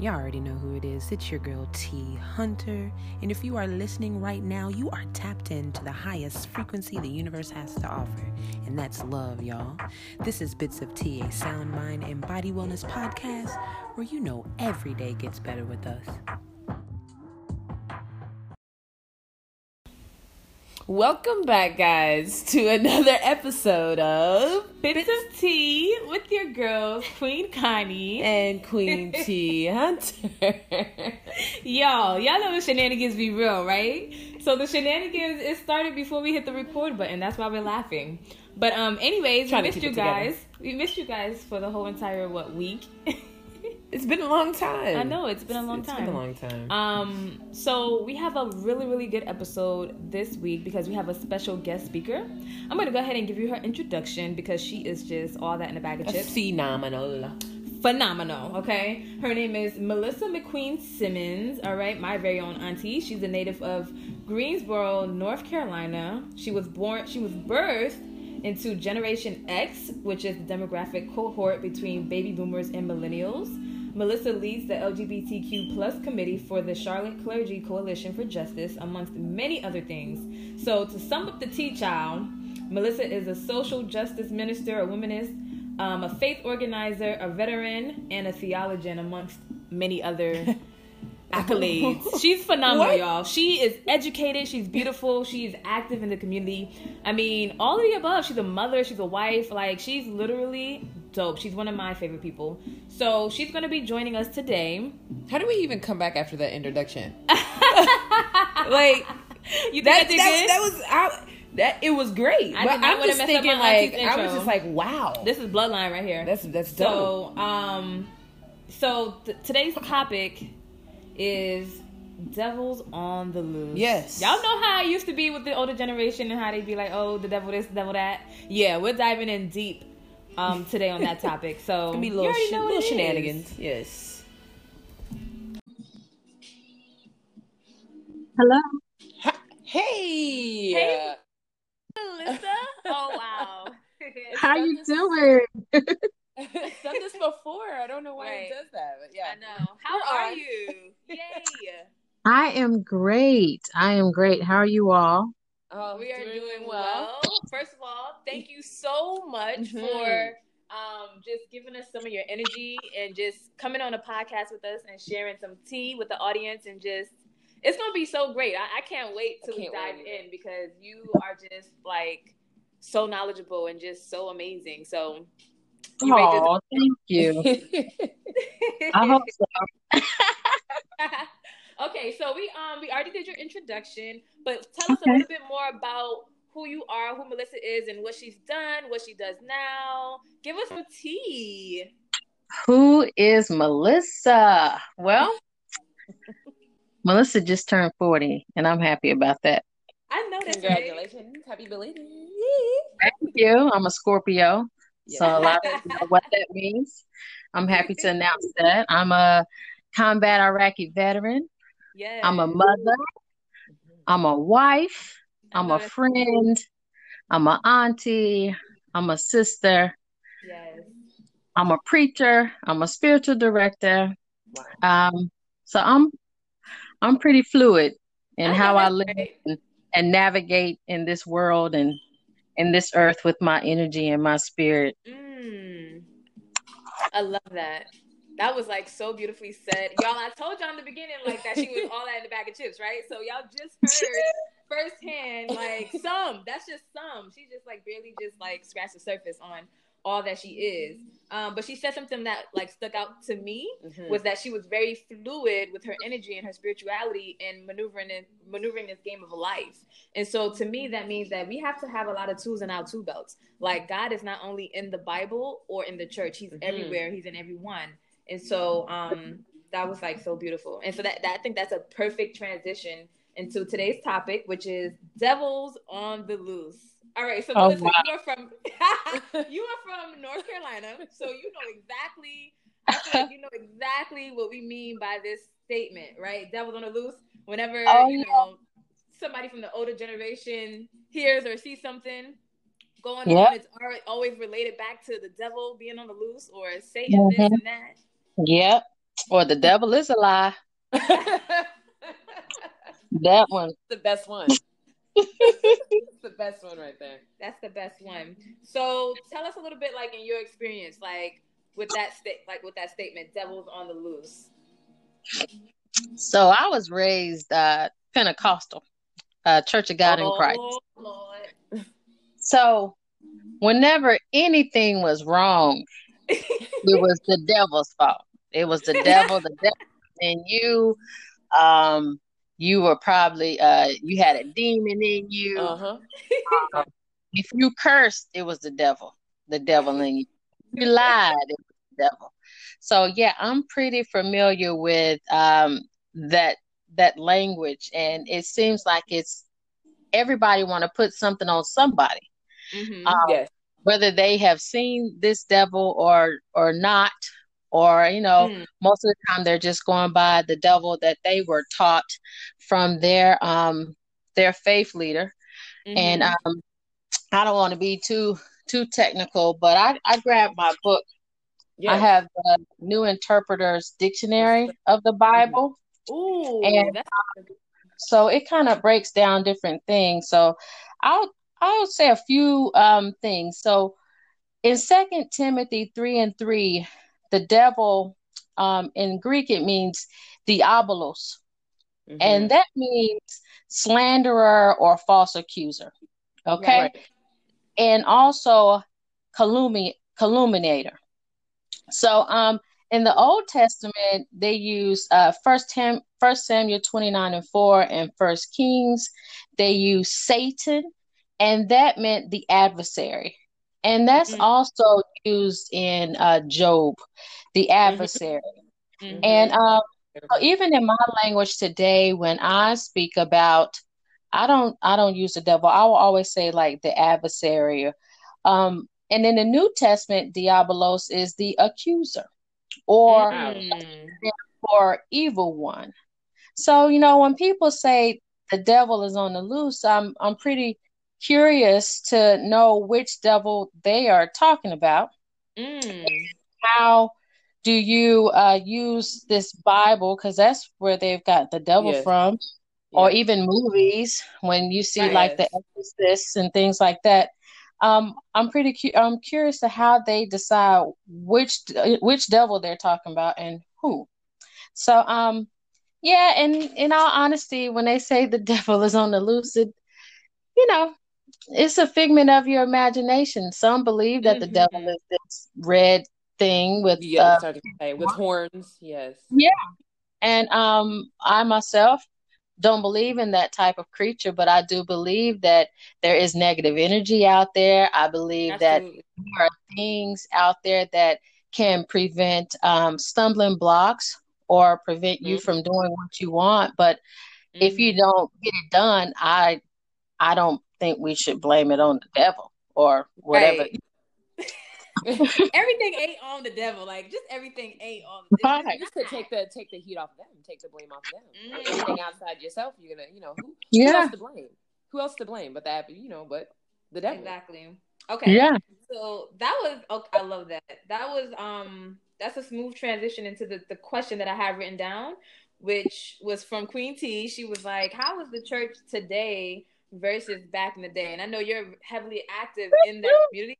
Y'all already know who it is. It's your girl T Hunter. And if you are listening right now, you are tapped into the highest frequency the universe has to offer. And that's love, y'all. This is Bits of T, a sound mind and body wellness podcast where you know every day gets better with us. Welcome back, guys, to another episode of Bits of Tea with your girls, Queen Connie and Queen T Hunter. y'all, y'all know the shenanigans be real, right? So the shenanigans it started before we hit the record button. That's why we're laughing. But um, anyways, we missed you guys. Together. We missed you guys for the whole entire what week. It's been a long time. I know it's been a long it's time. It's been a long time. Um, so we have a really really good episode this week because we have a special guest speaker. I'm gonna go ahead and give you her introduction because she is just all that in a bag of chips. Phenomenal. Phenomenal. Okay, her name is Melissa McQueen Simmons. All right, my very own auntie. She's a native of Greensboro, North Carolina. She was born. She was birthed into Generation X, which is the demographic cohort between baby boomers and millennials. Melissa leads the LGBTQ plus committee for the Charlotte Clergy Coalition for Justice, amongst many other things. So, to sum up the tea child, Melissa is a social justice minister, a womanist, um, a faith organizer, a veteran, and a theologian, amongst many other accolades. She's phenomenal, what? y'all. She is educated. She's beautiful. She's active in the community. I mean, all of the above. She's a mother. She's a wife. Like, she's literally dope. She's one of my favorite people. So she's going to be joining us today. How do we even come back after that introduction? like, you that, that, that, that was I, that it was great. I but I'm just thinking like I was just like, wow, this is bloodline right here. That's that's dope. So um, so th- today's topic is devils on the loose. Yes. Y'all know how I used to be with the older generation and how they'd be like, oh, the devil this, the devil that. Yeah, we're diving in deep um, today on that topic. So be little, sh- little shenanigans. Is. Yes. Hello. Hi. Hey. Hey, Melissa. oh wow. How you doing? I've done this before. I don't know why right. it does that, but yeah. I know. How are you? Yay. I am great. I am great. How are you all? Oh, we are doing, doing well. well. First of all, thank you so much mm-hmm. for um, just giving us some of your energy and just coming on a podcast with us and sharing some tea with the audience and just it's gonna be so great. I, I can't wait till we dive in because you are just like so knowledgeable and just so amazing. So you oh, thank you. I hope so. okay, so we um we already did your introduction, but tell us okay. a little bit more about who you are, who Melissa is, and what she's done, what she does now. Give us some tea. Who is Melissa? Well, Melissa just turned 40, and I'm happy about that. I know that. Congratulations. Happy belated. Thank you. I'm a Scorpio. So a lot of know what that means. I'm happy to announce that. I'm a combat Iraqi veteran. Yeah. I'm a mother. I'm a wife. I'm a friend. I'm an auntie. I'm a sister. Yes. I'm a preacher. I'm a spiritual director. Wow. Um, so I'm I'm pretty fluid in I how I live and, and, navigate in this world and in this earth with my energy and my spirit. Mm. I love that. That was like so beautifully said. Y'all, I told y'all in the beginning like that she was all that in the bag of chips, right? So y'all just heard firsthand like some. That's just some. She just like barely just like scratched the surface on all that she is. Um, but she said something that like stuck out to me mm-hmm. was that she was very fluid with her energy and her spirituality and maneuvering in, maneuvering this game of life. And so to me, that means that we have to have a lot of tools in our tool belts. Like God is not only in the Bible or in the church; He's mm-hmm. everywhere. He's in everyone. And so um, that was like so beautiful. And so that, that I think that's a perfect transition into today's topic, which is devils on the loose. All right, so oh, wow. you are from you are from North Carolina, so you know exactly. I feel like you know exactly what we mean by this statement, right? Devils on the loose. Whenever oh, you know somebody from the older generation hears or sees something going yep. on, it's always related back to the devil being on the loose or Satan mm-hmm. this and that. Yep. or the devil is a lie. that one. The best one. the best one right there. That's the best one. So tell us a little bit, like in your experience, like with that state, like with that statement, "Devil's on the loose." So I was raised uh, Pentecostal, uh, Church of God oh, in Christ. Lord. So whenever anything was wrong, it was the devil's fault. It was the devil, the devil, and you. Um, you were probably uh, you had a demon in you. Uh-huh. Um, if you cursed, it was the devil, the devil in you. If you lied, it was the devil. So yeah, I'm pretty familiar with um, that that language, and it seems like it's everybody want to put something on somebody. Mhm. Um, Yes. whether they have seen this devil or or not or you know Mm. most of the time they're just going by the devil that they were taught from their um their faith leader and Mhm. um i don't want to be too too technical but i i grabbed my book Yes. i have the new interpreter's dictionary of the bible Ooh, and- that's so it kind of breaks down different things so i'll i'll say a few um things so in second timothy 3 and 3 the devil um in greek it means diabolos. Mhm. and that means slanderer or false accuser. Okay? Right. and also calumni- calumniator so um in the old testament they use uh first Tim, first samuel 29 and 4 and first kings. They use satan and that meant the adversary and that's Mhm. also used in uh job the adversary Mhm. and um so even in my language today, when I speak about, I don't, I don't use the devil. I will always say like the adversary. Um, and in the New Testament, diabolos is the accuser or Mm. or evil one. So you know when people say the devil is on the loose, I'm I'm pretty curious to know which devil they are talking about. Mm. how do you uh, use this Bible? Because that's where they've got the devil Yes. from, or even movies when you see like the Exorcist and things like that. Um, I'm pretty cu- I'm curious to how they decide which which devil they're talking about and who. So um, yeah, and in all honesty, when they say the devil is on the loose, it, you know, it's a figment of your imagination. Some believe that the Mhm. devil is this red thing with Yeah, uh, say. With horns, yes. Yeah. And um I myself don't believe in that type of creature, but I do believe that there is negative energy out there. I believe that there are things out there that can prevent um, stumbling blocks or prevent you Mhm. from doing what you want. But if you Mhm. don't get it done, I I don't think we should blame it on the devil or whatever. Right. everything ain't on the devil. Like just everything ain't on the devil. Right. Just to take the take the heat off them, take the blame off them. Mm. Anything outside yourself, you're gonna, you know, who, who else to blame? Who else to blame? But that, you know, but the devil. Exactly. Okay. yeah. So that was okay, I love that. That was um that's a smooth transition into the, the question that I have written down, which was from Queen T. She was like, How is the church today versus back in the day? And I know you're heavily active in that community.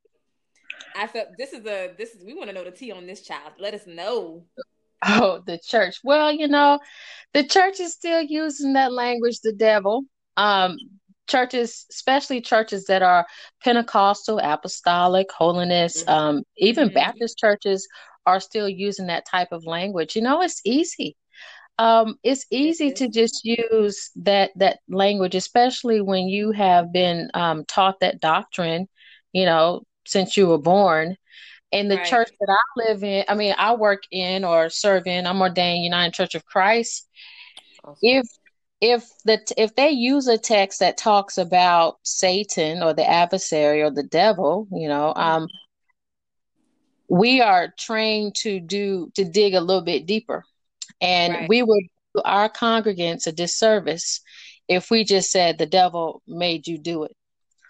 I felt this is a this is we want to know the tea on this child. Let us know. Oh, the church. Well, you know, the church is still using that language, the devil. Um, churches, especially churches that are Pentecostal, apostolic, holiness, Mhm. um, even Mhm. Baptist churches are still using that type of language. You know, it's easy. Um, it's easy to just use that that language, especially when you have been um, taught that doctrine, you know, since you were born. In the Right. church that I live in, I mean, I work in or serve in, I'm ordained United Church of Christ. Awesome. If if the if they use a text that talks about Satan or the adversary or the devil, you know, um, we are trained to do to dig a little bit deeper, and Right. we would do our congregants a disservice if we just said the devil made you do it.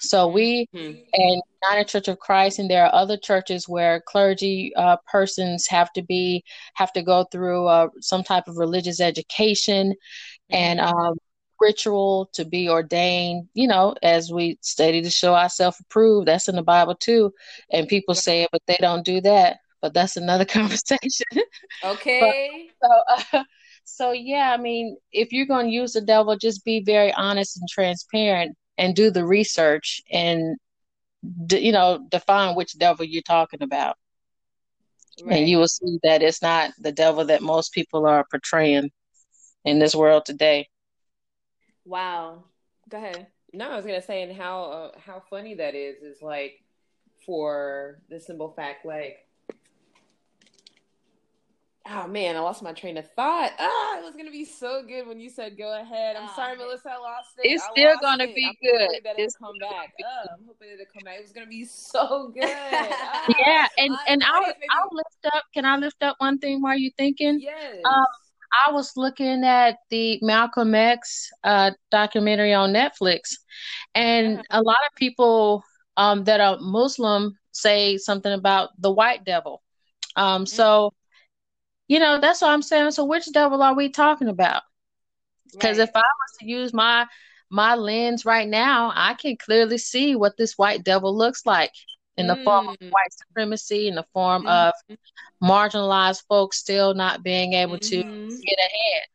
So we Mm-hmm. and United Church of Christ, and there are other churches where clergy uh, persons have to be have to go through uh, some type of religious education and um, ritual to be ordained. You know, as we study to show ourselves approved. That's in the Bible too, and people say it, but they don't do that. But that's another conversation. Okay. so, uh, so yeah, I mean, if you're going to use the devil, just be very honest and transparent, and do the research and d- you know define which devil you're talking about right. and you will see that it's not the devil that most people are portraying in this world today Wow. Go ahead. No, I was gonna say, and how uh, how funny that is is like for the simple fact, like, oh man, I lost my train of thought. Ah, it was gonna be so good when you said go ahead. I'm Ah. sorry, Melissa, I lost it. It's I still gonna it. be I'm good. That It's it'll come back. Oh, I'm hoping it'll come back. It was gonna be so good. Ah, yeah and I- and I i'll maybe- i'll lift up can i lift up one thing while you're thinking yes. Um, i was looking at the malcolm x uh documentary on netflix and a lot of people um that are muslim say something about the white devil um so you know that's what i'm saying so which devil are we talking about Because Right. if I was to use my my lens right now, I can clearly see what this white devil looks like in the form of Mm. white supremacy, in the form Mhm. of marginalized folks still not being able to Mhm. get ahead.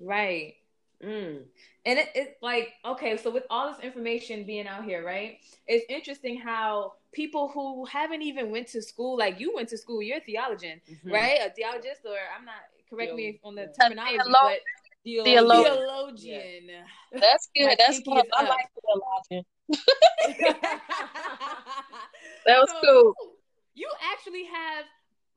Right. Mm. And it, it's like, okay, so with all this information being out here, right? It's interesting how people who haven't even went to school, like you went to school, you're a theologian, Mhm. right? A theologist, or I'm not correct me on the terminology, theolo- but Theologian. theologian. That's good. My That's good cool. I like theologian. That was So, cool. You actually have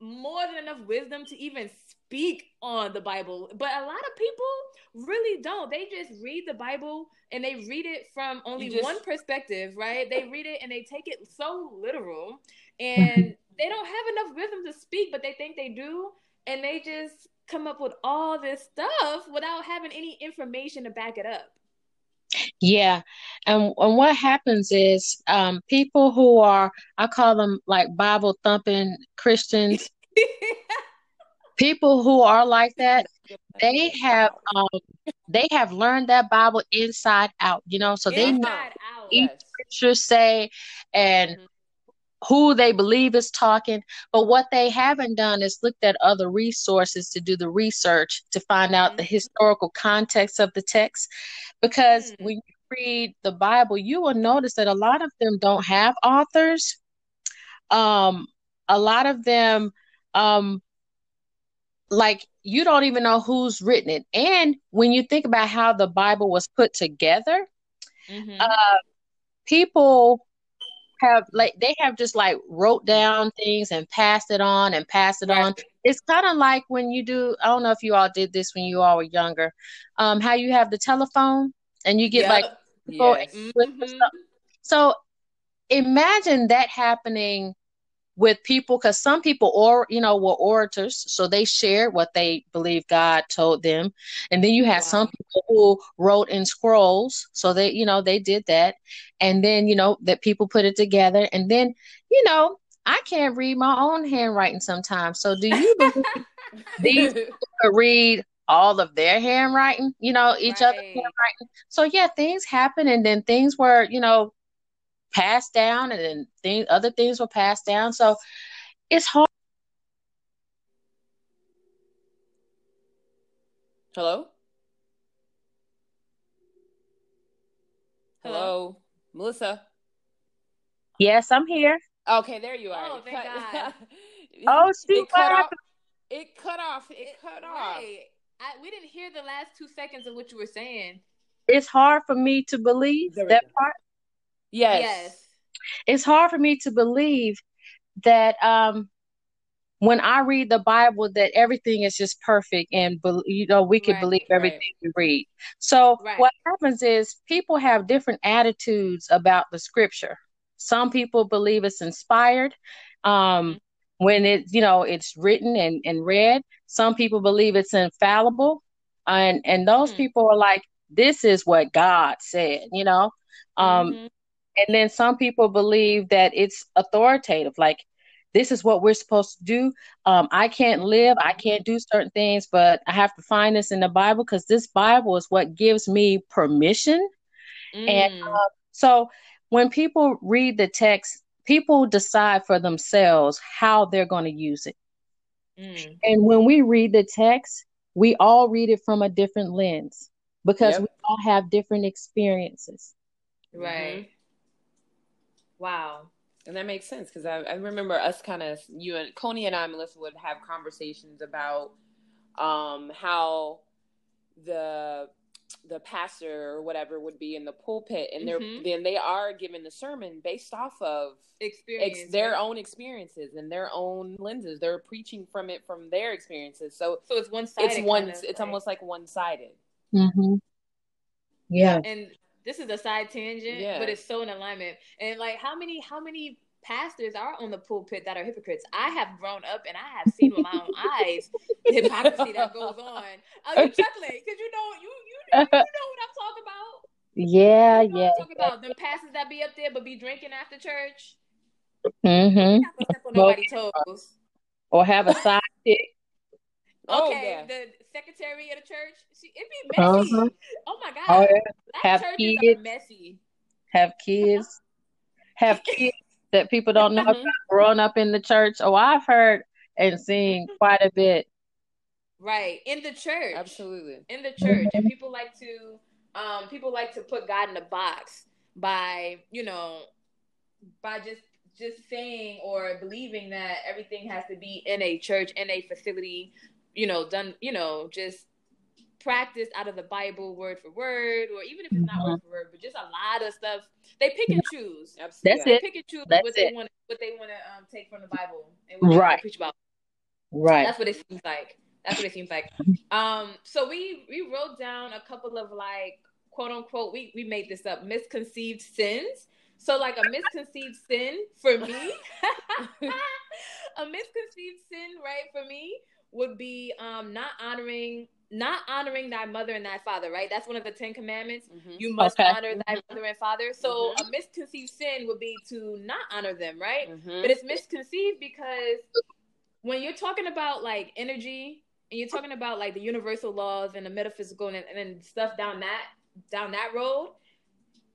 more than enough wisdom to even speak on the Bible, but a lot of people really don't. They just read the Bible and they read it from only just- one perspective, right? They read it and they take it so literal, and they don't have enough wisdom to speak, but they think they do, and they just come up with all this stuff without having any information to back it up. Yeah. And and what happens is um people who are I call them like Bible thumping Christians, people who are like that, they have um they have learned that Bible inside out, you know, so they know out. each Yes. scriptures say and Mhm. who they believe is talking. But what they haven't done is looked at other resources to do the research to find out the Mhm. historical context of the text. Because Mm. when you read the Bible, you will notice that a lot of them don't have authors. Um, a lot of them, um, like you don't even know who's written it. And when you think about how the Bible was put together, Mhm. uh, people have like they have just like wrote down things and passed it on and passed it on. It's kind of like when you do. I don't know if you all did this when you all were younger. Um, how you have the telephone and you get Yep. like people Yes. Mhm. So imagine that happening with people because some people or you know were orators so they shared what they believe god told them. And then you had Wow. some people who wrote in scrolls so they you know they did that. And then you know that people put it together. And then you know i can't read my own handwriting sometimes. So do you believe these people read all of their handwriting you know each other's Right. handwriting? So yeah things happen and then things were you know passed down and then things other things were passed down so it's hard Hello? Hello? Hello? Melissa? yes i'm here Okay, there you are. Oh, It thank cut- God. oh it cut off. It cut off. It cut off. Right. I, we didn't hear the last two seconds of what you were saying. it's hard for me to believe There that go. part Yes. Yes. it's hard for me to believe that um when I read the Bible that everything is just perfect and you know we can Right, believe right. everything we read. So Right. what happens is people have different attitudes about the scripture. Some people believe it's inspired um when it you know it's written and, and read. Some people believe it's infallible and and those Hmm. people are like this is what God said, you know. Um Mhm. And then some people believe that it's authoritative like this is what we're supposed to do um, i can't live i can't do certain things but i have to find this in the bible because this bible is what gives me permission mm. and uh, so when people read the text people decide for themselves how they're going to use it mm. and when we read the text we all read it from a different lens because yep. we all have different experiences right. Wow. And that makes sense because I, I remember us kind of, you and Connie and I, Melissa, would have conversations about um, how the the pastor or whatever would be in the pulpit and they're mm-hmm. then they are given the sermon based off of experience ex- their own experiences and their own lenses they're preaching from it from their experiences so so it's one sided it's one it's like... almost like one sided mm-hmm. yeah and this is a side tangent, yeah. but it's so in alignment. And like, how many, how many pastors are on the pulpit that are hypocrites? I have grown up and I have seen with my own eyes the hypocrisy that goes on. Are you chuckling? Because you know, you you you know what I'm talking about. Yeah, you know yeah. Talking about the pastors that be up there but be drinking after church. Mm-hmm. Step on nobody's toes. Or have a sidekick. Oh, okay, yeah. the secretary of the church, she, it be messy. Uh-huh. Oh my god, oh, yeah. have kids, messy. Have kids, have kids that people don't know about growing up in the church. Oh, I've heard and seen quite a bit. Right in the church, absolutely in the church, and people like to, um, people like to put God in a box by you know, by just just saying or believing that everything has to be in a church in a facility you know, done, you know, just practiced out of the Bible word for word, or even if it's not mm-hmm. word for word, but just a lot of stuff. They pick and choose. That's yeah. it. They pick and choose That's what they want, what they want to um, take from the Bible and what right. preach about. Right. That's what it seems like. That's what it seems like. Um, so we we wrote down a couple of like quote unquote we we made this up misconceived sins. So like a misconceived sin for me, a misconceived sin, right? For me would be um, not honoring not honoring thy mother and thy father, right? That's one of the Ten Commandments. Mm-hmm. You must okay. honor thy mother and father. So mm-hmm. a misconceived sin would be to not honor them, right? Mm-hmm. But it's misconceived because when you're talking about like energy and you're talking about like the universal laws and the metaphysical and, and stuff down that down that road,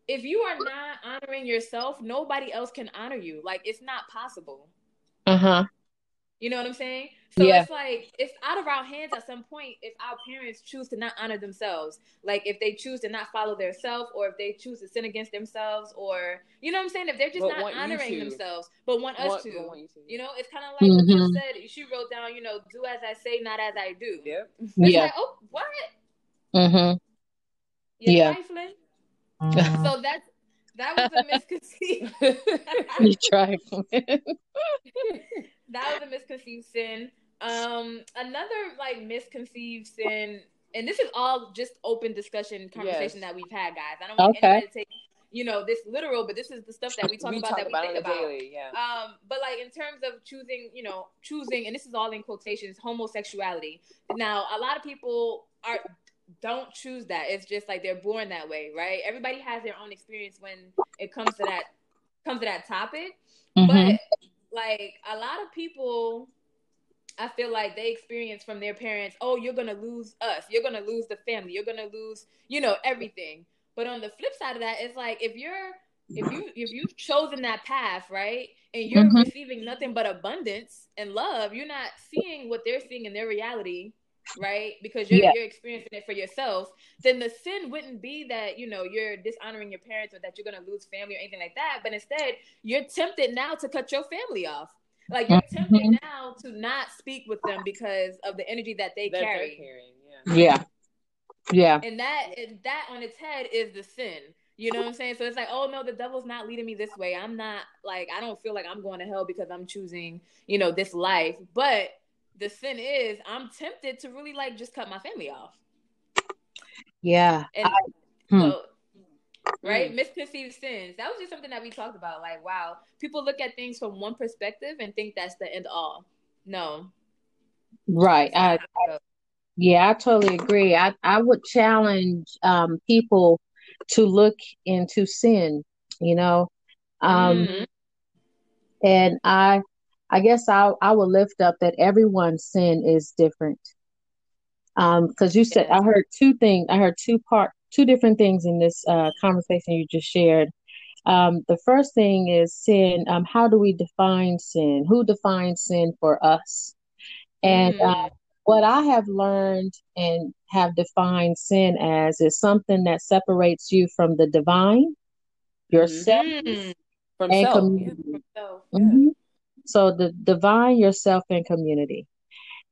if you are not honoring yourself, nobody else can honor you. Like it's not possible. Uh huh. You know what I'm saying? So yeah. it's like it's out of our hands at some point if our parents choose to not honor themselves. Like if they choose to not follow their self or if they choose to sin against themselves or you know what I'm saying? If they're just but not honoring themselves, but want us want, to. Want you, to. you know, it's kinda like mm-hmm. what you said. She wrote down, you know, do as I say, not as I do. Yep. It's yeah. like, oh, what? Mm-hmm. You're yeah. trifling. Mm-hmm. So that's that was a misconceived. you trifling. that was a misconceived sin. Um, another like misconceived sin, and this is all just open discussion conversation yes. that we've had, guys. I don't want okay. anybody to take you know this literal, but this is the stuff that we talk we about talk that we about think about. Daily, yeah. Um, but like in terms of choosing, you know, choosing, and this is all in quotations, homosexuality. Now, a lot of people are don't choose that. It's just like they're born that way, right? Everybody has their own experience when it comes to that comes to that topic. Mm-hmm. But like a lot of people I feel like they experience from their parents, oh, you're gonna lose us, you're gonna lose the family, you're gonna lose, you know, everything. But on the flip side of that, it's like if you're if you if you've chosen that path, right, and you're mm-hmm. receiving nothing but abundance and love, you're not seeing what they're seeing in their reality, right? Because you're yeah. you're experiencing it for yourself. Then the sin wouldn't be that you know you're dishonoring your parents or that you're gonna lose family or anything like that. But instead, you're tempted now to cut your family off. Like you're tempted mm-hmm. now to not speak with them because of the energy that they that carry. Carrying, yeah. yeah. Yeah. And that and that on its head is the sin. You know what I'm saying? So it's like, oh no, the devil's not leading me this way. I'm not like I don't feel like I'm going to hell because I'm choosing, you know, this life. But the sin is I'm tempted to really like just cut my family off. Yeah. And I, hmm. Right? Mm. Misconceived sins. That was just something that we talked about. Like, wow, people look at things from one perspective and think that's the end all. No. Right. I, I, yeah, I totally agree. I, I would challenge um, people to look into sin you know. Um, mm-hmm. And I, I guess I, I will lift up that everyone's sin is different. Um, because you said I heard two things. I heard two part, two different things in this uh, conversation you just shared. Um, the first thing is sin. Um, how do we define sin? Who defines sin for us? And uh, mm. uh, what I have learned and have defined sin as is something that separates you from the divine, yourself, mm-hmm. from and self. community. Yeah, yeah. Mm-hmm. So the divine, yourself, and community.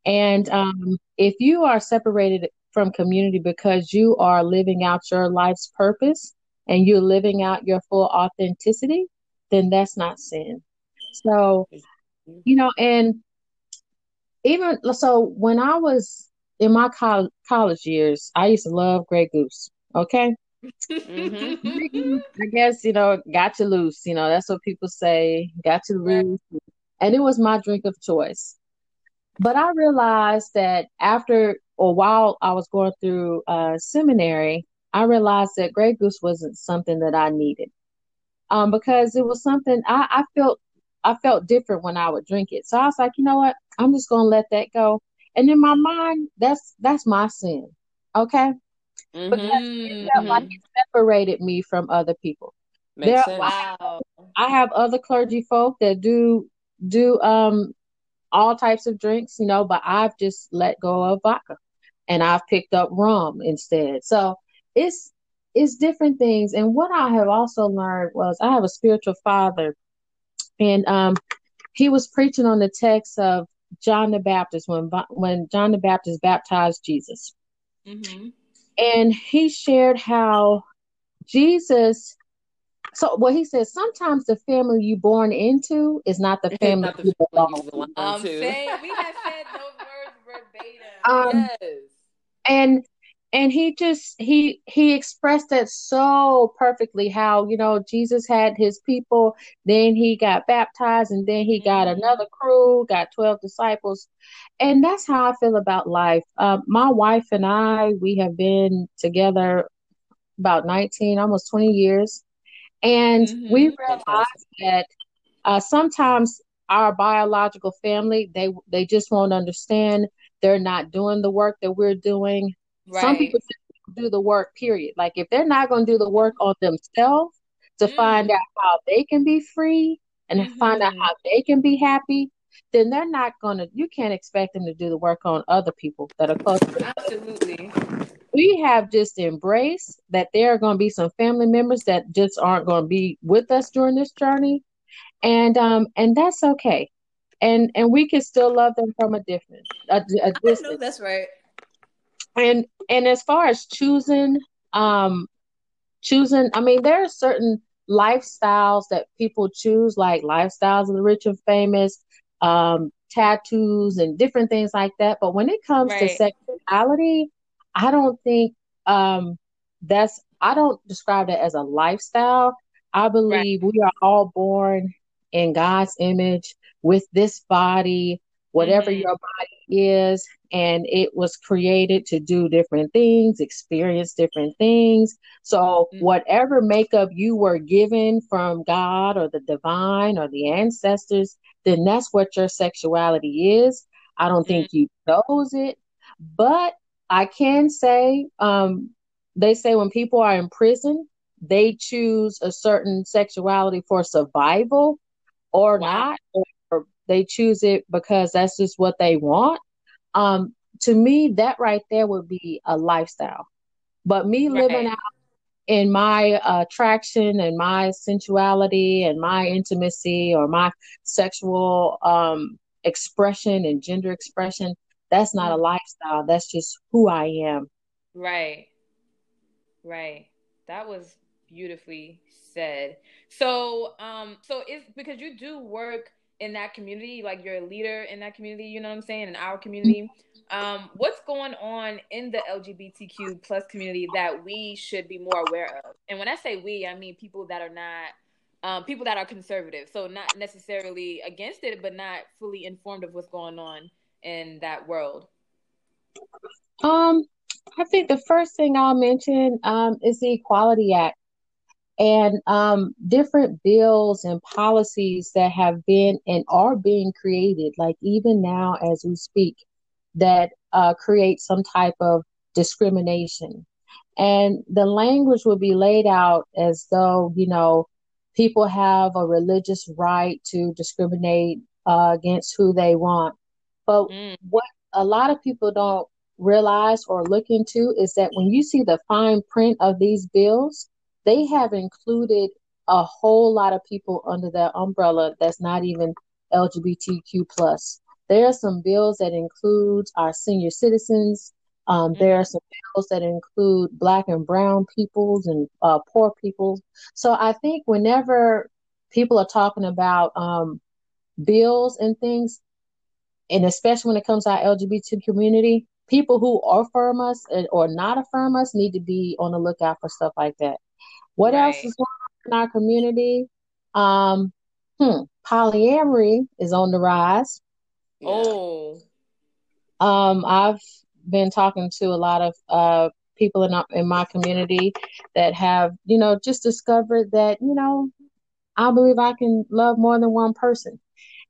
And um, if you are separated from community because you are living out your life's purpose and you're living out your full authenticity, then that's not sin. So, you know, and even so, when I was in my college college years, I used to love Grey Goose. Okay. Mm-hmm. I guess you know, got you loose. You know, that's what people say. Got you loose, and it was my drink of choice. But I realized that after or while I was going through uh, seminary, I realized that Grey Goose wasn't something that I needed. Um, because it was something I, I felt I felt different when I would drink it. So I was like, you know what? I'm just gonna let that go. And in my mind, that's that's my sin. Okay. Mm-hmm. Because it felt like it separated me from other people. Makes there, sense. Wow. I have other clergy folk that do do um all types of drinks, you know, but I've just let go of vodka and I've picked up rum instead. So it's it's different things. And what I have also learned was I have a spiritual father, and um, he was preaching on the text of John the Baptist when when John the Baptist baptized Jesus, mm-hmm. and he shared how Jesus so what he says, sometimes the family you born into is not the family not the you belong um, say, we have said those words verbatim. Um, yes. And and he just he he expressed that so perfectly how you know jesus had his people then he got baptized and then he got mm-hmm. another crew got 12 disciples and that's how i feel about life uh, my wife and i we have been together about 19 almost 20 years and mm-hmm. we realized that uh, sometimes our biological family they they just won't understand. They're not doing the work that we're doing. Right. Some people do the work. Period. Like if they're not going to do the work on themselves to mm. find out how they can be free and mm-hmm. find out mm-hmm. how they can be happy, then they're not gonna you can't expect them to do the work on other people that are close absolutely we have just embraced that there are going to be some family members that just aren't going to be with us during this journey and um and that's okay and and we can still love them from a different a, a distance. I know that's right and and as far as choosing um choosing i mean there are certain lifestyles that people choose like lifestyles of the rich and famous um tattoos and different things like that but when it comes right. to sexuality I don't think um, that's I don't describe that as a lifestyle. I believe right. we are all born in God's image with this body, whatever mm-hmm. your body is, and it was created to do different things, experience different things. So, mm-hmm. whatever makeup you were given from God or the divine or the ancestors, then that's what your sexuality is. I don't mm-hmm. think you chose it, but I can say, um, they say when people are in prison, they choose a certain sexuality for survival or wow. not, or they choose it because that's just what they want. Um, to me, that right there would be a lifestyle. But me right. living out in my attraction and my sensuality and my intimacy or my sexual um, expression and gender expression, that's not a mm-hmm. lifestyle. That's just who I am. Right. Right. That was beautifully said. So, um, so it's because you do work in that community, like you're a leader in that community, you know what I'm saying, in our community. Um, what's going on in the LGBTQ plus community that we should be more aware of? And when I say we, I mean people that are not um, people that are conservative, so not necessarily against it, but not fully informed of what's going on in that world? Um, I think the first thing I'll mention um, is the Equality Act. And um, different bills and policies that have been and are being created, like even now as we speak, that uh, create some type of discrimination. And the language will be laid out as though, you know, people have a religious right to discriminate uh, against who they want. But mm. what a lot of people don't realize or look into is that when you see the fine print of these bills, they have included a whole lot of people under that umbrella that's not even LGBTQ plus. There are some bills that include our senior citizens. Um. There are some bills that include black and brown peoples and uh, poor people. So I think whenever people are talking about um, bills and things, and especially when it comes to our LGBT community, people who affirm us or not affirm us need to be on the lookout for stuff like that. What right. else is going on in our community? Um, hmm, polyamory is on the rise. Oh. Um, I've been talking to a lot of uh, people in, in my community that have, you know, just discovered that, you know, I believe I can love more than one person.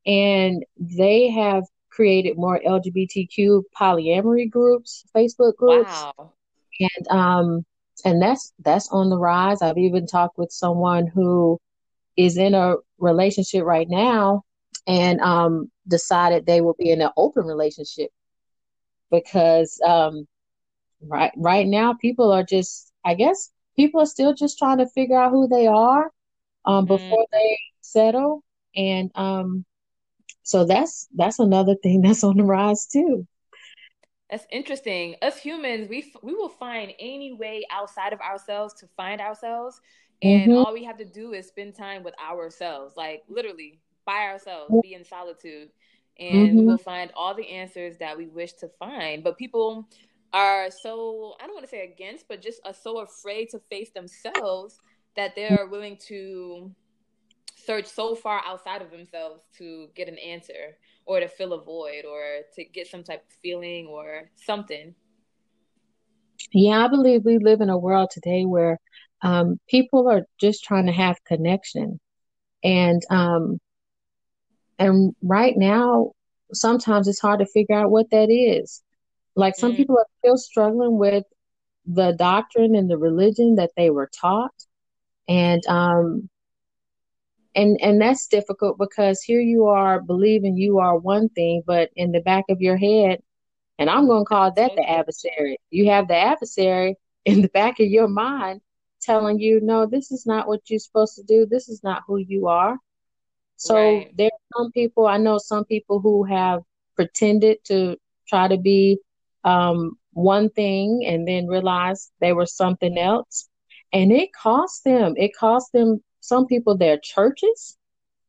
And they have created more LGBTQ polyamory groups, Facebook groups. Wow. And um and that's that's on the rise. I've even talked with someone who is in a relationship right now and um decided they will be in an open relationship because um right right now people are just I guess people are still just trying to figure out who they are um before mm. they settle and um so that's that's another thing that's on the rise too. That's interesting. Us humans, we we will find any way outside of ourselves to find ourselves, and mm-hmm. all we have to do is spend time with ourselves, like literally by ourselves, be in solitude, and mm-hmm. we'll find all the answers that we wish to find. But people are so I don't want to say against, but just are so afraid to face themselves that they're willing to search so far outside of themselves to get an answer or to fill a void or to get some type of feeling or something. Yeah, I believe we live in a world today where um, people are just trying to have connection, and um, and right now, sometimes it's hard to figure out what that is. Like some mm. people are still struggling with the doctrine and the religion that they were taught, and um, and and that's difficult because here you are believing you are one thing but in the back of your head and i'm going to call that the adversary. You have the adversary in the back of your mind telling you no this is not what you're supposed to do. This is not who you are. So right. there are some people i know some people who have pretended to try to be um, one thing and then realize they were something else and it cost them. It cost them some people their churches.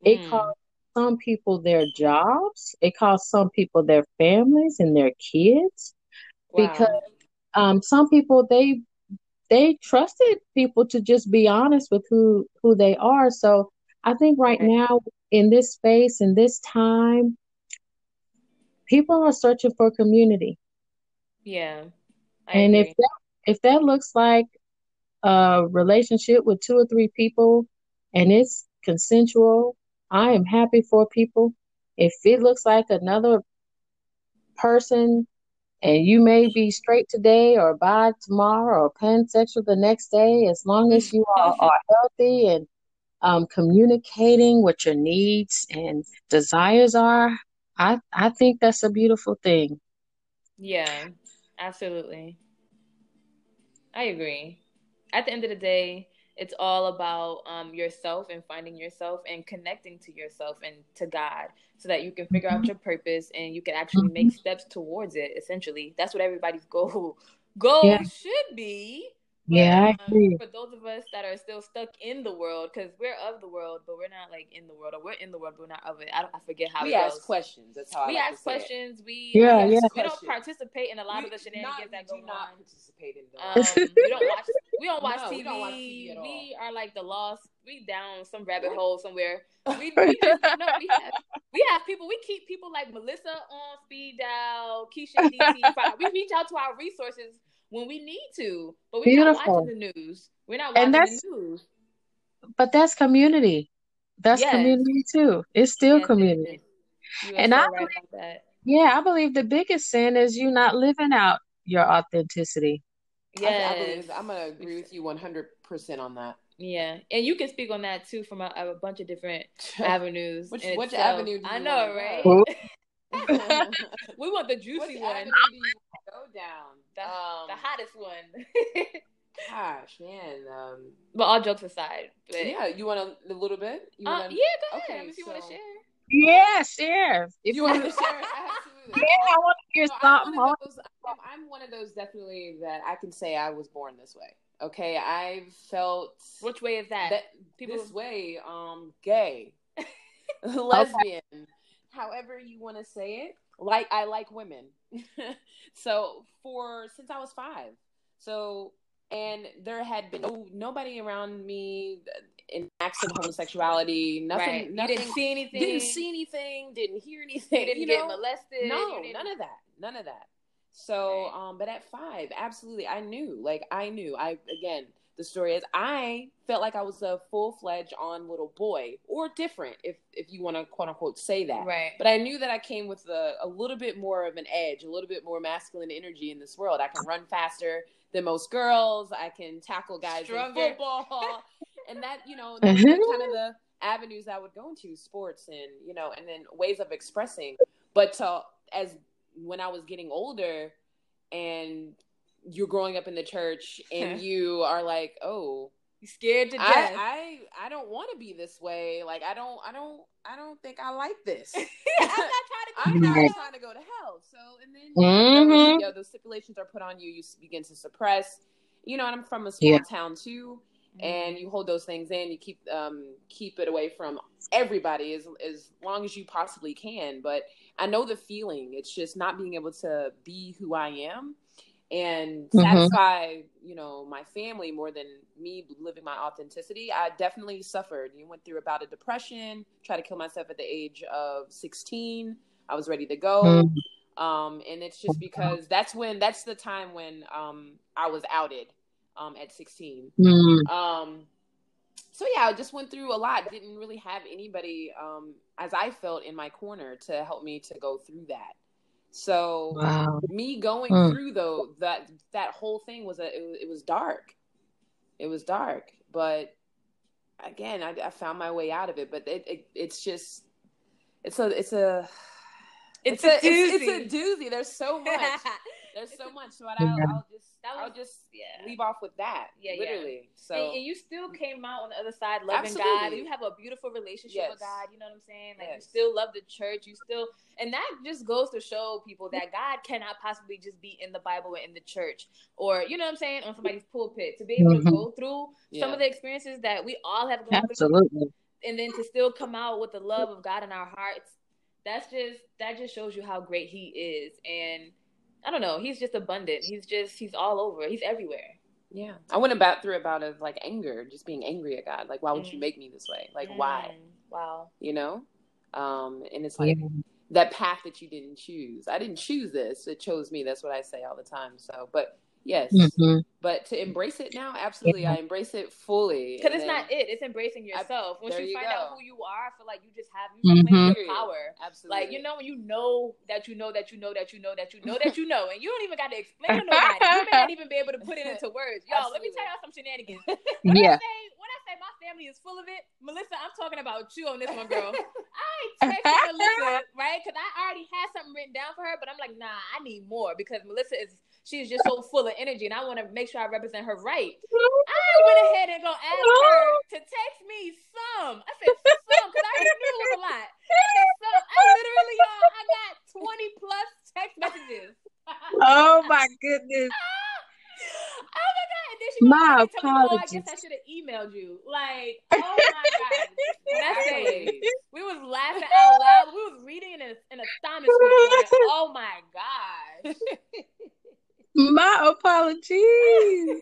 It mm. costs some people their jobs. It costs some people their families and their kids. Wow. Because um, some people they they trusted people to just be honest with who who they are. So I think right now in this space in this time, people are searching for community. Yeah. I and agree. if that if that looks like a relationship with two or three people and it's consensual, I am happy for people. If it looks like another person and you may be straight today or bi tomorrow or pansexual the next day, as long as you are, are healthy and um, communicating what your needs and desires are, I, I think that's a beautiful thing. Yeah, absolutely. I agree. At the end of the day, it's all about um, yourself and finding yourself and connecting to yourself and to God so that you can figure out your purpose and you can actually make mm-hmm. steps towards it essentially that's what everybody's goal goal yeah. should be but, yeah, um, for those of us that are still stuck in the world, because we're of the world, but we're not like in the world, or we're in the world, but we're not of it. I, I forget how we ask goes. questions. That's how we like ask questions. We yeah, we, yeah. we don't participate in a lot we, of the shenanigans that go on. Not participate in those. Um, we don't watch. We don't watch, no, TV. We, don't watch TV. We are like the lost. We down some rabbit hole somewhere. We, we just, no, we have we have people. We keep people like Melissa on speed dial, Keisha DT. we reach out to our resources when we need to, but we're Beautiful. not watching the news. We're not watching the news. but that's community. That's Yes. community too. It's still Yes, community. And I right believe, that. yeah, I believe the biggest sin is you not living out your authenticity. I, I Yes. believe I'm gonna agree with you 100 percent on that. Yeah, and you can speak on that too from a, a bunch of different avenues. Which- in which avenue do I know, wanna right? go? we want the Which juicy one, do you go down? the, um, the hottest one. Gosh, man. Um, but all jokes aside, but yeah, you want a, a little bit? You uh, want yeah, go ahead okay, if you want to share. Yeah, share. If You want to share? Absolutely. yeah, I want to hear So I'm something. one of those. I'm, I'm one of those definitely that I can say I was born this way. Okay, I've felt Which way is that? that People- this way. Um, gay, lesbian, however you want to say it. Like I like women. so for since I was five, so and there had been no, nobody around me in acts of homosexuality. Nothing. right. Nothing. Didn't see anything. didn't see anything. Didn't hear anything. You didn't you get know? molested. No, none of that. None of that. So, Right. um, but at five, absolutely, I knew. Like, I knew. I again, the story is, I felt like I was a full fledged on little boy, or different, if if you want to quote unquote say that. Right. But I knew that I came with a, a little bit more of an edge, a little bit more masculine energy in this world. I can run faster than most girls. I can tackle guys Stronger. in football, and that you know, are kind of the avenues I would go into, sports and you know, and then ways of expressing. But to, as when I was getting older, and you're growing up in the church, and you are like, oh, you're scared to death. I, I I don't want to be this way. Like I don't I don't I don't think I like this. I'm not trying to go I'm to not hell. trying to go to hell. So and then Mhm. those, you know, those stipulations are put on you. You begin to suppress. You know, and I'm from a small Yeah. town too, and you hold those things in. You keep um keep it away from everybody as as long as you possibly can. But I know the feeling. It's just not being able to be who I am and Mhm. satisfy you know my family more than me living my authenticity i definitely suffered you went through about a depression tried to kill myself at the age of 16 i was ready to go Mm. um and it's just because that's when that's the time when um i was outed um at 16 Mm. um so yeah i just went through a lot. Didn't really have anybody um as i felt in my corner to help me to go through that. So Wow. me going Mm. through though that that whole thing was a it was, it was dark. It was dark. But again I, I found my way out of it. But it, it it's just it's a it's a It's, a, a it's, it's a doozy. There's so much there's so much so I, I'll, Yeah. I'll just That I'll just yeah. leave off with that Yeah, yeah. literally so and, and you still came out on the other side loving God. You have a beautiful relationship with God. You know what I'm saying? Like you still love the church. You still, and that just goes to show people that God cannot possibly just be in the Bible and in the church, or you know what I'm saying, on somebody's pulpit. To be able to Mhm. go through some of the experiences that we all have gone through, Absolutely. and then to still come out with the love of God in our hearts. That's just that just shows you how great He is, and I don't know. He's just abundant. He's just he's all over. He's everywhere. yeah I went about through about of like anger just being angry at God like why would you Mm. make me this way like why Mm, Wow. you know um and it's like Yeah. that path that you didn't choose i didn't choose this it chose me that's what i say all the time so but yes Mhm. but to embrace it now absolutely Yeah. i embrace it fully Because it's then- not it. It's embracing yourself. Once you you find go. out who you are, I feel like you just have you just claim Mhm. your power. absolutely Like you know when you know that you know that you know that you know that you know that you know, and you don't even got to explain to nobody. You may not even be able to put it into words. Y'all, let me tell y'all some shenanigans. When I say when I say my family is full of it, Melissa, I'm talking about you on this one, girl. I texted Melissa right because I already had something written down for her, but I'm like, nah, I need more because Melissa is she is just so full of energy, and I want to make sure I represent her right. I went ahead and go ask her to text me some. I said some because I knew it was a lot. I said some. I literally, y'all, I got 20 plus text messages. Oh my goodness. Oh my god! And then she My back me, "Oh, I apologies. guess I should have emailed you." Like, oh my god! I we was laughing out loud, we was reading in, in astonishment. Like, oh my gosh! My apologies.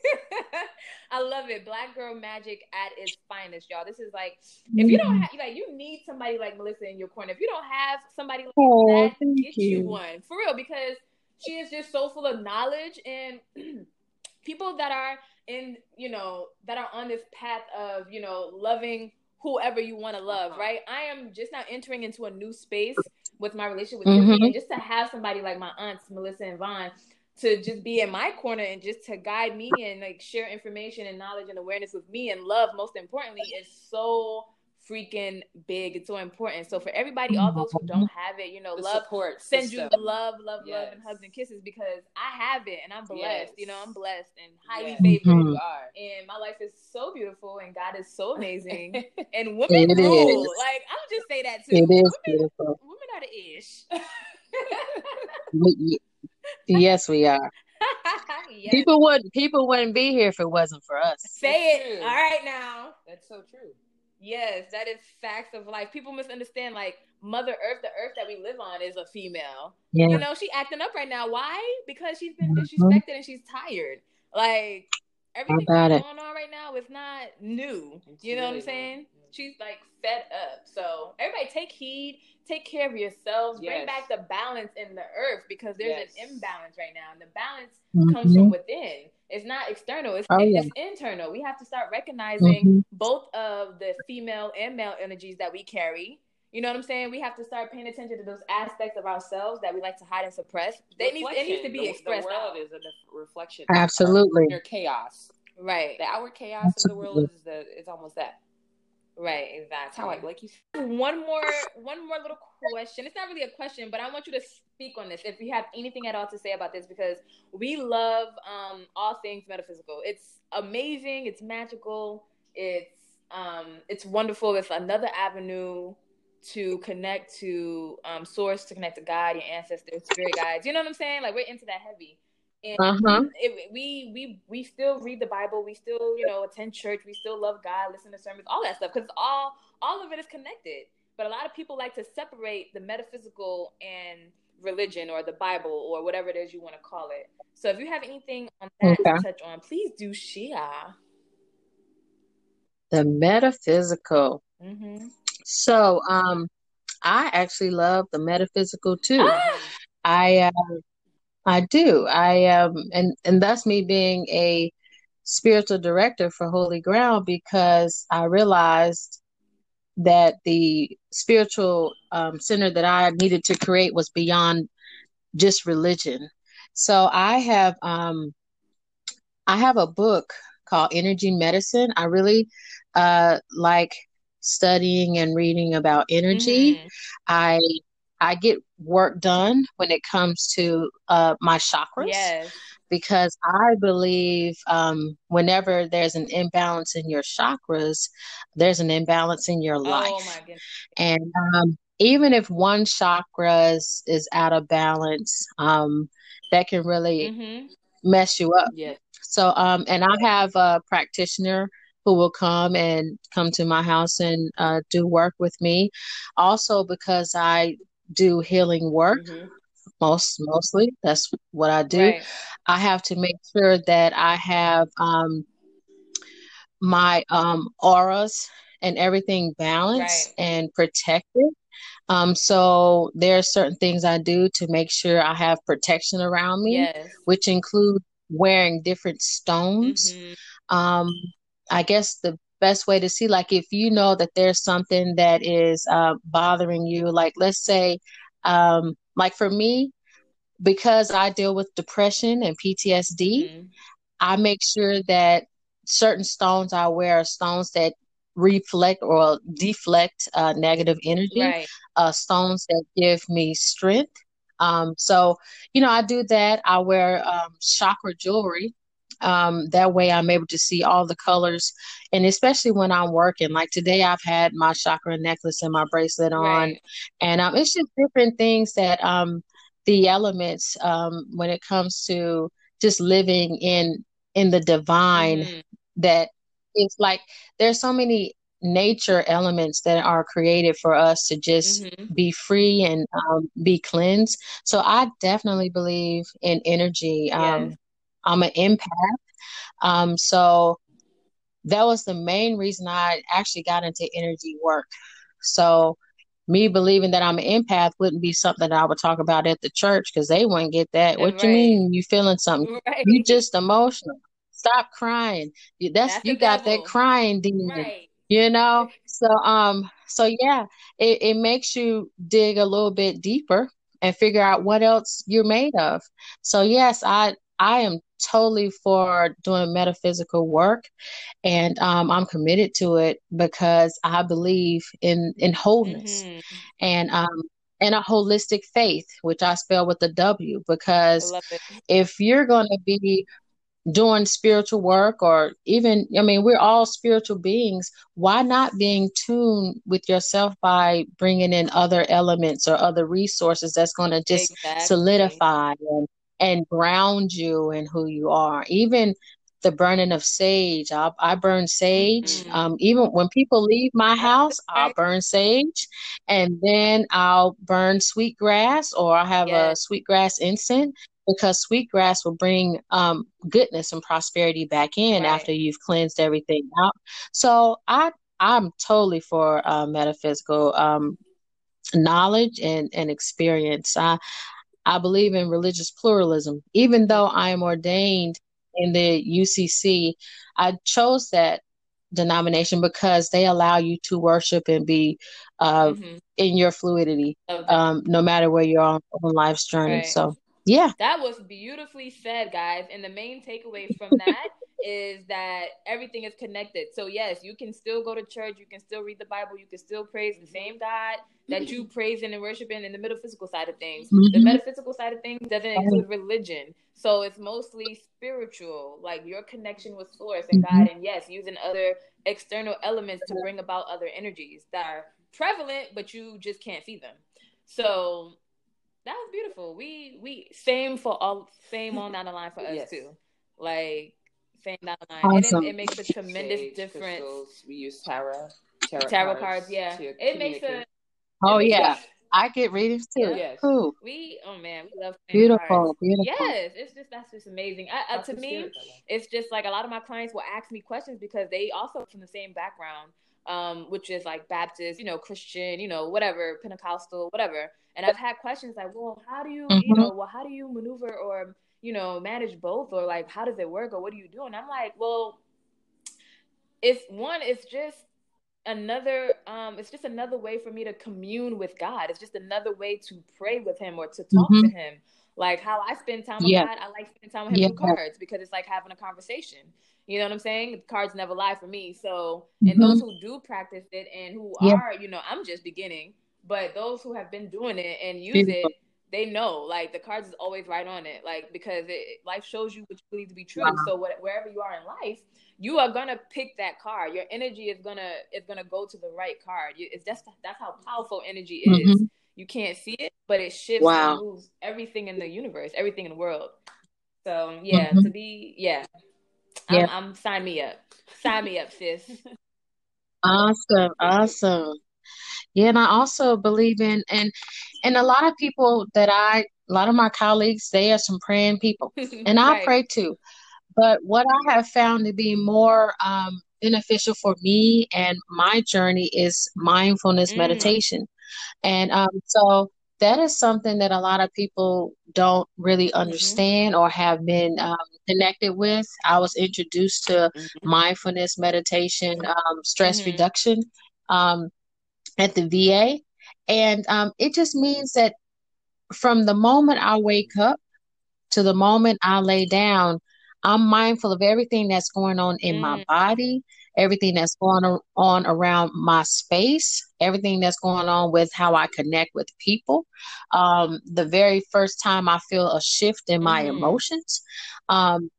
I love it. Black girl magic at its finest, y'all. This is like if you don't have like you need somebody like Melissa in your corner. If you don't have somebody like Oh, that, get you. you. one for real because she is just so full of knowledge and people that are in, you know, that are on this path of, you know, loving whoever you want to love, uh-huh. right? I am just now entering into a new space with my relationship with mm-hmm. and just to have somebody like my aunts, Melissa and Vaughn, to just be in my corner and just to guide me and like share information and knowledge and awareness with me and love most importantly is so freaking big. It's so important. So for everybody, all those who don't have it, you know, the love support send system. you love, love, yes. love, and hugs and kisses because I have it and I'm blessed. Yes. You know, I'm blessed and highly yes. favored. Mm-hmm. You are. And my life is so beautiful and God is so amazing. and women it rule. Is. Like I'll just say that too. It is women, beautiful. Women are the ish. yes, we are. yes. People would people wouldn't be here if it wasn't for us. Say That's it. True. All right now. That's so true. Yes, that is facts of life. People misunderstand like Mother Earth, the earth that we live on is a female. Yeah. You know, she acting up right now. Why? Because she's been mm-hmm. disrespected and she's tired. Like everything going it. on right now is not new. It's you know really what I'm saying? She's like fed up. So everybody take heed, take care of yourselves, yes. bring back the balance in the earth because there's yes. an imbalance right now. And the balance mm-hmm. comes from within. It's not external, it's, oh, yeah. it's internal. We have to start recognizing mm-hmm. both of the female and male energies that we carry. You know what I'm saying? We have to start paying attention to those aspects of ourselves that we like to hide and suppress. They need, it needs to be the, expressed. The world out. is a reflection. Absolutely. Your chaos. Right. The our chaos Absolutely. of the world is the is almost that. Right, exactly. That's how I like you. One more, one more little question. It's not really a question, but I want you to speak on this. If you have anything at all to say about this, because we love um, all things metaphysical. It's amazing. It's magical. It's um, it's wonderful. It's another avenue to connect to um, source, to connect to God, your ancestors, spirit guides. You know what I'm saying? Like we're into that heavy. And uh-huh. it, we we we still read the Bible. We still you know attend church. We still love God, listen to sermons, all that stuff because all all of it is connected. But a lot of people like to separate the metaphysical and religion or the Bible or whatever it is you want to call it. So if you have anything on that okay. to touch on, please do share. The metaphysical. Mm-hmm. So um, I actually love the metaphysical too. Ah! I uh, I do. I um and and that's me being a spiritual director for Holy Ground because I realized that the spiritual um, center that I needed to create was beyond just religion. So I have um, I have a book called Energy Medicine. I really uh, like studying and reading about energy. Mm-hmm. I I get work done when it comes to uh, my chakras. Yes. Because I believe um, whenever there's an imbalance in your chakras, there's an imbalance in your oh, life. Oh my goodness. And um, even if one chakra is, is out of balance, um, that can really mm-hmm. mess you up. Yeah. So, um, and I have a practitioner who will come and come to my house and uh, do work with me. Also, because I do healing work. Mm-hmm. Most mostly, that's what I do. Right. I have to make sure that I have um, my um, auras and everything balanced right. and protected. Um, so there are certain things I do to make sure I have protection around me, yes. which include wearing different stones. Mm-hmm. Um, I guess the best way to see like if you know that there's something that is uh, bothering you like let's say um, like for me because i deal with depression and ptsd mm-hmm. i make sure that certain stones i wear are stones that reflect or deflect uh, negative energy right. uh, stones that give me strength um, so you know i do that i wear um, chakra jewelry um, that way I'm able to see all the colors. And especially when I'm working, like today I've had my chakra necklace and my bracelet on. Right. And um, it's just different things that um, the elements, um, when it comes to just living in in the divine, mm-hmm. that it's like there's so many nature elements that are created for us to just mm-hmm. be free and um, be cleansed. So I definitely believe in energy. Um, I'm an empath. Um, so that was the main reason I actually got into energy work. So me believing that I'm an empath wouldn't be something that I would talk about at the church because they wouldn't get that. What right. you mean you feeling something? Right. You just emotional. stop crying. That's, That's you got that crying demon. Right. You know? So um so yeah, it, it makes you dig a little bit deeper and figure out what else you're made of. So yes, I I am totally for doing metaphysical work and um, I'm committed to it because I believe in in wholeness Mhm. and um and a holistic faith, which I spell with a W because if you're going to be doing spiritual work or even i mean we're all spiritual beings why not being tuned with yourself by bringing in other elements or other resources that's going to just Exactly. solidify and, and ground you in who you are even the burning of sage i, I burn sage Mhm. um, even when people leave my house i'll burn sage and then i'll burn sweetgrass or i have a Yes. sweetgrass incense because sweetgrass will bring um, goodness and prosperity back in Right. after you've cleansed everything out. So I I'm totally for uh, metaphysical um, knowledge and and experience. I I believe in religious pluralism. Even though I am ordained in the UCC, I chose that denomination because they allow you to worship and be uh, Mhm. in your fluidity, that. um, no matter where you're on, on life's journey. Right. So yeah. That was beautifully said, guys. And the main takeaway from that is that everything is connected. So, yes, you can still go to church, you can still read the Bible, you can still praise the same God that you praising and worshiping in the metaphysical side of things. The Mhm. metaphysical side of things doesn't include religion. So, it's mostly spiritual, like your connection with Source and Mhm. God. And yes, using other external elements to bring about other energies that are prevalent, but you just can't see them. So, that was beautiful. We we same for all same on down the line for us Yes. too. Like same down the line. And Awesome. it, it makes a tremendous Sage, difference. crystals, We use tarot. Tarot, Tarot cards, yeah. It makes a. Oh it makes yeah, a- I get readings too. Yes. Cool. we oh man, we love Beautiful, cards. beautiful. Yes, it's just that's just amazing. I, uh, to me, spirit that way. it's just like a lot of my clients will ask me questions because they also from the same background, um, which is like Baptist, you know, Christian, you know, whatever, Pentecostal, whatever. And I've had questions like, well, how do you, you Mhm. know, well, how do you maneuver or you know manage both, or like how does it work, or what do you do? And I'm like, well, it's one, it's just another um it's just another way for me to commune with God. It's just another way to pray with him or to talk to Mhm. him. Like how I spend time with Yeah. God, I like spending time with him Yeah. through cards because it's like having a conversation. You know what I'm saying? Cards never lie for me. So, and Mhm. those who do practice it and who Yeah. are, you know, I'm just beginning, but those who have been doing it and use Beautiful. it, they know like the cards is always right on it. Like because it, life shows you what you believe to be true. Wow. So what, wherever you are in life, you are gonna pick that card. Your energy is gonna is gonna go to the right card. You, it's that's that's how powerful energy is. Mhm. You can't see it, but it shifts Wow. and moves everything in the universe, everything in the world. So yeah, Mhm. to be yeah, Yeah. I'm, I'm sign me up, sign me up, sis. Awesome, awesome. Yeah, and I also believe in and and a lot of people that I a lot of my colleagues, they are some praying people. And I Right. pray too. But what I have found to be more um, beneficial for me and my journey is mindfulness Mm. meditation. And um, so that is something that a lot of people don't really Mm-hmm. understand or have been um, connected with. I was introduced to Mhm. mindfulness meditation, um, stress Mhm. reduction um, at the VA. And um, it just means that from the moment I wake up to the moment I lay down, I'm mindful of everything that's going on in my Mm. body, everything that's going on around my space, everything that's going on with how I connect with people. Um, the very first time I feel a shift in my Mhm. emotions, um,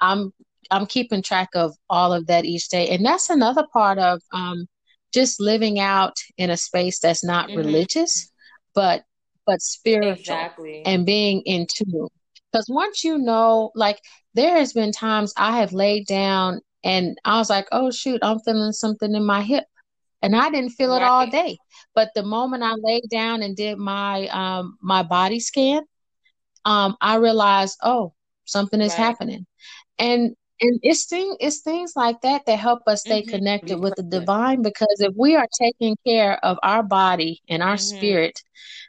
I'm I'm keeping track of all of that each day, and that's another part of um, just living out in a space that's not Mhm. religious, but but spiritual Exactly. and being in tune. Because once you know, like there has been times I have laid down and I was like, oh shoot, I'm feeling something in my hip. And I didn't feel it all day. But the moment I laid down and did my um my body scan, um, I realized, oh, something is Right. happening. And and it's thing it's things like that that help us stay Mhm. connected with the divine because if we are taking care of our body and our Mhm. spirit,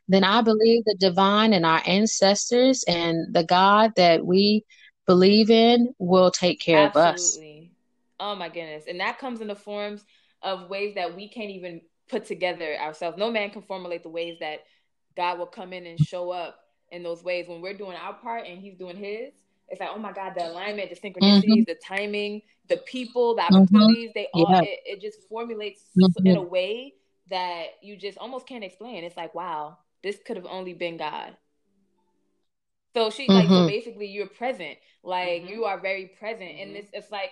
then I believe the divine and our ancestors and the God that we believe in will take care Absolutely. of us. Oh my goodness. And that comes in the forms of ways that we can't even put together ourselves. No man can formulate the ways that God will come in and show up in those ways when we're doing our part and he's doing his. It's like, oh my God, the alignment, the synchronicities, mm-hmm. the timing, the people, the mm-hmm. opportunities, mm-hmm. they all, yeah. it, it, just formulates mm-hmm. in a way that you just almost can't explain. It's like, wow, this could have only been God. So she like so mm-hmm. basically you're present, like mm-hmm. you are very present, and it's it's like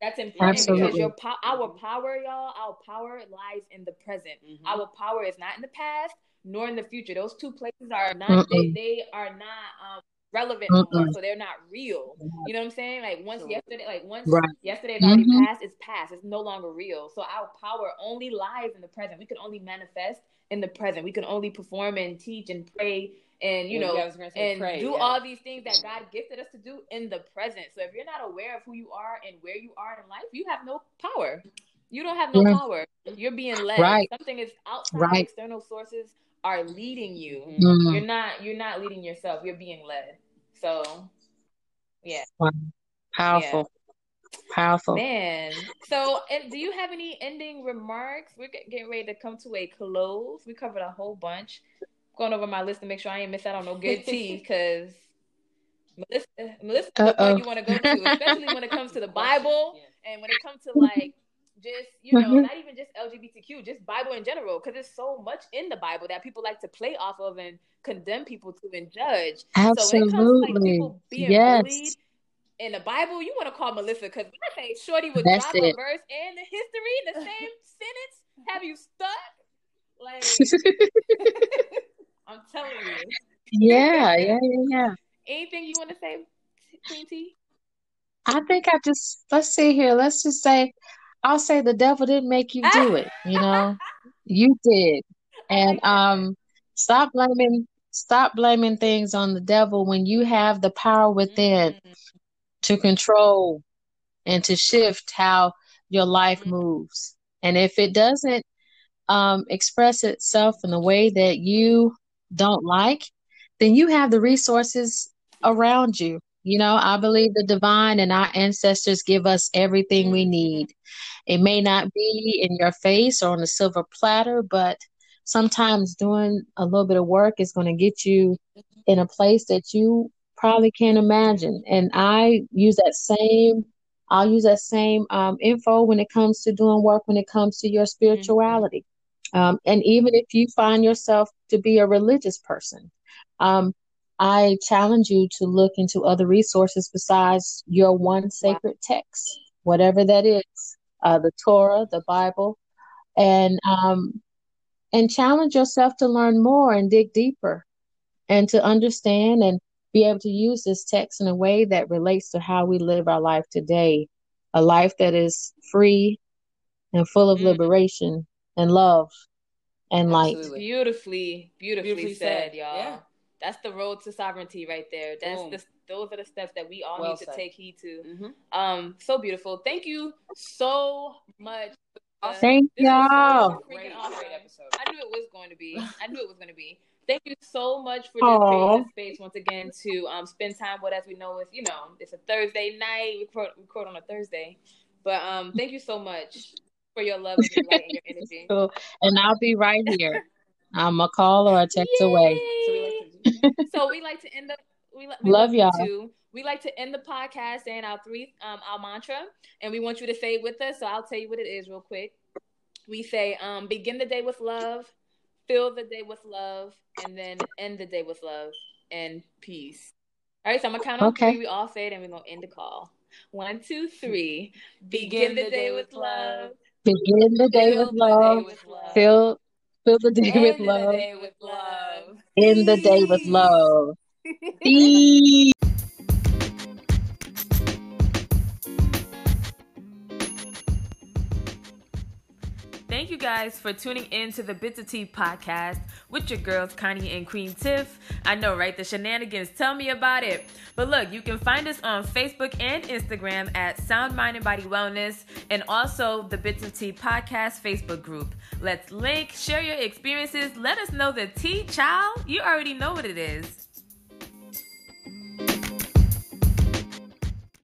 that's important Absolutely. because your po- our power, y'all, our power lies in the present. Mm-hmm. Our power is not in the past nor in the future. Those two places are not they, they, are not um, relevant anymore, so they're not real. You know what I'm saying? Like once yesterday, like once right. yesterday is already mm-hmm. passed, it's past. It's no longer real. So our power only lies in the present. We can only manifest in the present. We can only perform and teach and pray and you know and pray, do yeah. all these things that God gifted us to do in the present. So if you're not aware of who you are and where you are in life, you have no power. You don't have no yeah. power. You're being led. Right. Something is outside right. external sources are leading you. Mm-hmm. You're not you're not leading yourself. You're being led. So yeah. Wow. Powerful. Yeah. Powerful. Man. So and do you have any ending remarks? We're getting ready to come to a close. We covered a whole bunch going over my list to make sure I ain't miss out on no good tea because Melissa, Melissa, the you want to go to, especially when it comes to the Bible and when it comes to like just you know mm-hmm. not even just LGBTQ, just Bible in general, because there's so much in the Bible that people like to play off of and condemn people to and judge. Absolutely. So when it comes to like people being yes. bullied in the Bible, you want to call Melissa because when I say Shorty would That's drop it. a verse and the history in the same sentence. Have you stuck? Like I'm telling you. Yeah, yeah, yeah, yeah. Anything you want to say, Queen T? I think I just let's see here. Let's just say I'll say the devil didn't make you do it, you know. you did. And um stop blaming stop blaming things on the devil when you have the power within mm-hmm. to control and to shift how your life mm-hmm. moves. And if it doesn't um, express itself in the way that you don't like, then you have the resources around you. You know, I believe the divine and our ancestors give us everything we need. It may not be in your face or on a silver platter, but sometimes doing a little bit of work is going to get you in a place that you probably can't imagine. And I use that same, I'll use that same um, info when it comes to doing work, when it comes to your spirituality. Um, and even if you find yourself to be a religious person, um, I challenge you to look into other resources besides your one sacred text, whatever that is, uh, the Torah, the Bible, and um, and challenge yourself to learn more and dig deeper, and to understand and be able to use this text in a way that relates to how we live our life today, a life that is free and full of mm. liberation and love and light. Beautifully, beautifully, beautifully said, said, y'all. Yeah. That's the road to sovereignty right there. That's Boom. the those are the steps that we all well need to take heed to. Mm-hmm. Um, so beautiful. Thank you so much. Thank y'all. So great, great episode. I knew it was going to be. I knew it was going to be. Thank you so much for just creating space once again to um, spend time with us. We know it's you know it's a Thursday night. We record, record on a Thursday, but um, thank you so much for your love and your light and your energy. Cool. And I'll be right here. I'm a call or a text Yay! away. So we, like to, so we like to end up. We, we love y'all. To, we like to end the podcast saying our three um our mantra, and we want you to say it with us. So I'll tell you what it is real quick. We say um begin the day with love, fill the day with love, and then end the day with love and peace. All right, so I'm gonna count on okay. three. We all say it, and we're gonna end the call. One, two, three. Begin, begin the, the day, day with love. Begin the day with love. Fill fill the day with love. End the day with love. Peace. You guys for tuning in to the Bits of Tea podcast with your girls, Connie and Queen Tiff. I know, right? The shenanigans. Tell me about it. But look, you can find us on Facebook and Instagram at Sound Mind and Body Wellness and also the Bits of Tea podcast Facebook group. Let's link, share your experiences. Let us know the tea, child. You already know what it is.